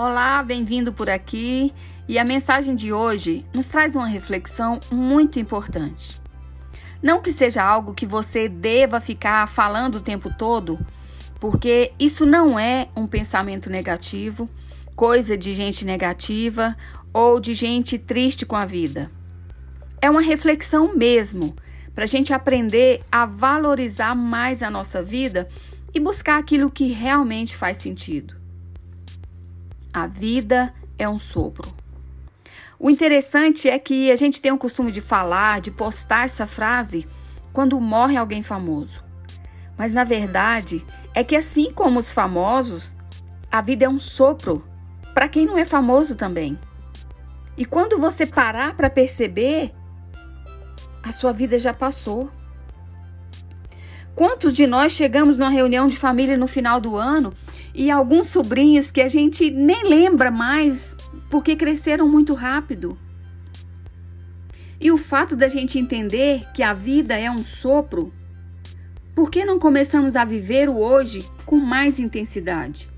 Olá, bem-vindo por aqui. E a mensagem de hoje nos traz uma reflexão muito importante. Não que seja algo que você deva ficar falando o tempo todo, porque isso não é um pensamento negativo, coisa de gente negativa ou de gente triste com a vida. É uma reflexão mesmo, para a gente aprender a valorizar mais a nossa vida e buscar aquilo que realmente faz sentido. A vida é um sopro. O interessante é que a gente tem o costume de falar, de postar essa frase quando morre alguém famoso. Mas na verdade é que assim como os famosos, a vida é um sopro para quem não é famoso também. E quando você parar para perceber, a sua vida já passou. Quantos de nós chegamos numa reunião de família no final do ano e alguns sobrinhos que a gente nem lembra mais porque cresceram muito rápido? E o fato da gente entender que a vida é um sopro, por que não começamos a viver o hoje com mais intensidade?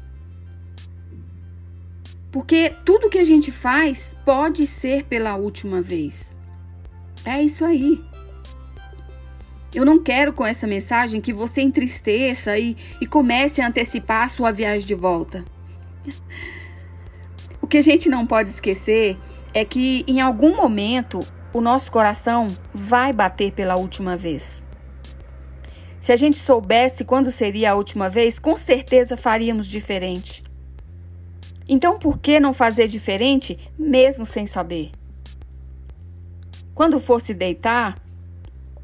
Porque tudo que a gente faz pode ser pela última vez. É isso aí. Eu não quero com essa mensagem que você entristeça e, e comece a antecipar a sua viagem de volta. O que a gente não pode esquecer é que em algum momento o nosso coração vai bater pela última vez. Se a gente soubesse quando seria a última vez, com certeza faríamos diferente. Então, por que não fazer diferente mesmo sem saber? Quando for se deitar,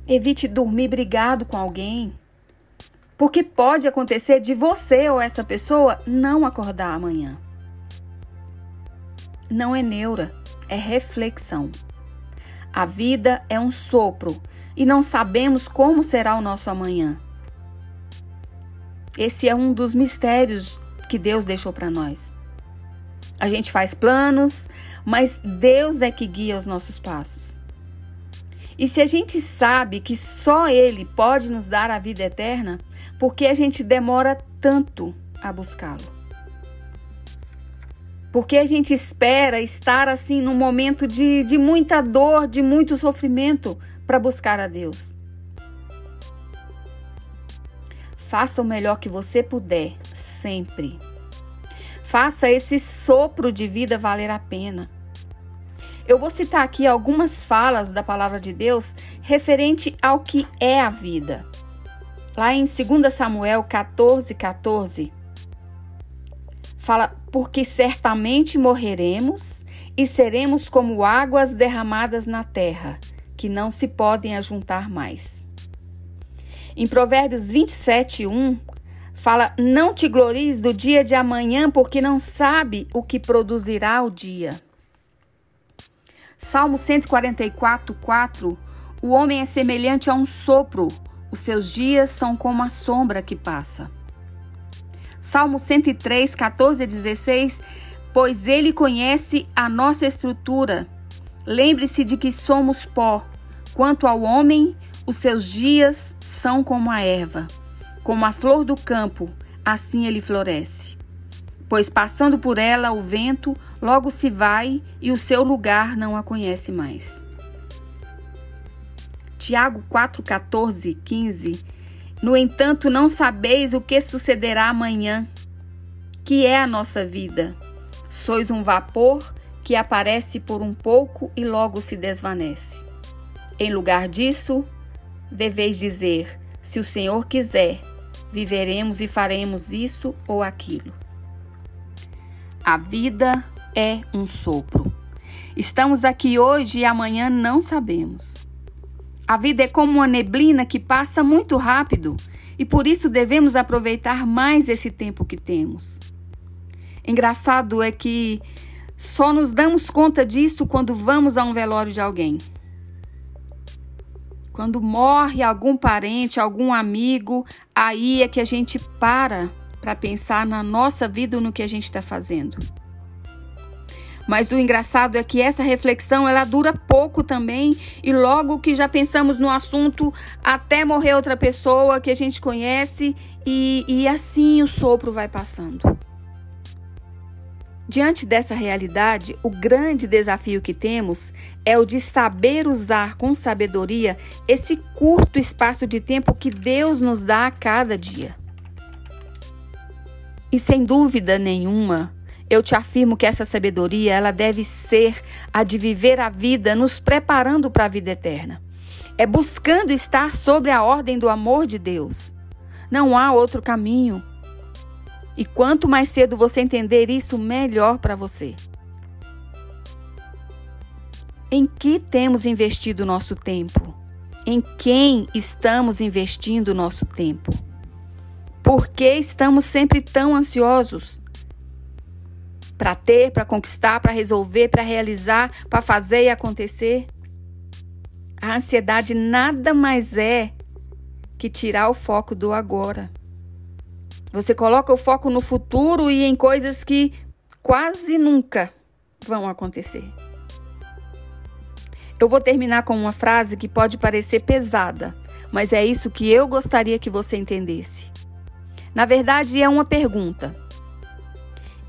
evite dormir brigado com alguém. Porque pode acontecer de você ou essa pessoa não acordar amanhã. Não é neura, é reflexão. A vida é um sopro e não sabemos como será o nosso amanhã. Esse é um dos mistérios que Deus deixou para nós. A gente faz planos, mas Deus é que guia os nossos passos. E se a gente sabe que só Ele pode nos dar a vida eterna, por que a gente demora tanto a buscá-lo? Porque a gente espera estar assim num momento de, de muita dor, de muito sofrimento para buscar a Deus. Faça o melhor que você puder, sempre. Faça esse sopro de vida valer a pena. Eu vou citar aqui algumas falas da palavra de Deus referente ao que é a vida. Lá em 2 Samuel 14, 14, fala: Porque certamente morreremos e seremos como águas derramadas na terra, que não se podem ajuntar mais. Em Provérbios 27, 1, fala: Não te glories do dia de amanhã, porque não sabe o que produzirá o dia. Salmo 144, 4: O homem é semelhante a um sopro, os seus dias são como a sombra que passa. Salmo 103, 14 a 16: Pois ele conhece a nossa estrutura. Lembre-se de que somos pó. Quanto ao homem, os seus dias são como a erva, como a flor do campo, assim ele floresce pois passando por ela o vento logo se vai e o seu lugar não a conhece mais. Tiago 4, 14, 15. No entanto, não sabeis o que sucederá amanhã, que é a nossa vida. Sois um vapor que aparece por um pouco e logo se desvanece. Em lugar disso, deveis dizer: se o Senhor quiser, viveremos e faremos isso ou aquilo. A vida é um sopro. Estamos aqui hoje e amanhã não sabemos. A vida é como uma neblina que passa muito rápido e por isso devemos aproveitar mais esse tempo que temos. Engraçado é que só nos damos conta disso quando vamos a um velório de alguém. Quando morre algum parente, algum amigo, aí é que a gente para para pensar na nossa vida no que a gente está fazendo. Mas o engraçado é que essa reflexão ela dura pouco também e logo que já pensamos no assunto até morrer outra pessoa que a gente conhece e, e assim o sopro vai passando. Diante dessa realidade, o grande desafio que temos é o de saber usar com sabedoria esse curto espaço de tempo que Deus nos dá a cada dia. E sem dúvida nenhuma, eu te afirmo que essa sabedoria, ela deve ser a de viver a vida nos preparando para a vida eterna. É buscando estar sobre a ordem do amor de Deus. Não há outro caminho. E quanto mais cedo você entender isso, melhor para você. Em que temos investido nosso tempo? Em quem estamos investindo nosso tempo? Por que estamos sempre tão ansiosos? Para ter, para conquistar, para resolver, para realizar, para fazer e acontecer? A ansiedade nada mais é que tirar o foco do agora. Você coloca o foco no futuro e em coisas que quase nunca vão acontecer. Eu vou terminar com uma frase que pode parecer pesada, mas é isso que eu gostaria que você entendesse. Na verdade, é uma pergunta.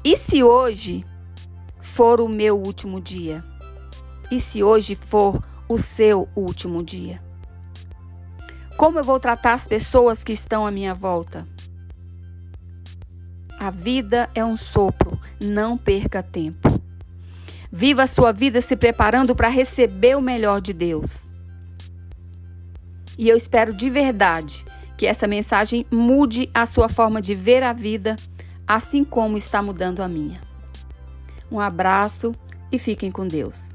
E se hoje for o meu último dia? E se hoje for o seu último dia? Como eu vou tratar as pessoas que estão à minha volta? A vida é um sopro, não perca tempo. Viva a sua vida se preparando para receber o melhor de Deus. E eu espero de verdade que essa mensagem mude a sua forma de ver a vida, assim como está mudando a minha. Um abraço e fiquem com Deus.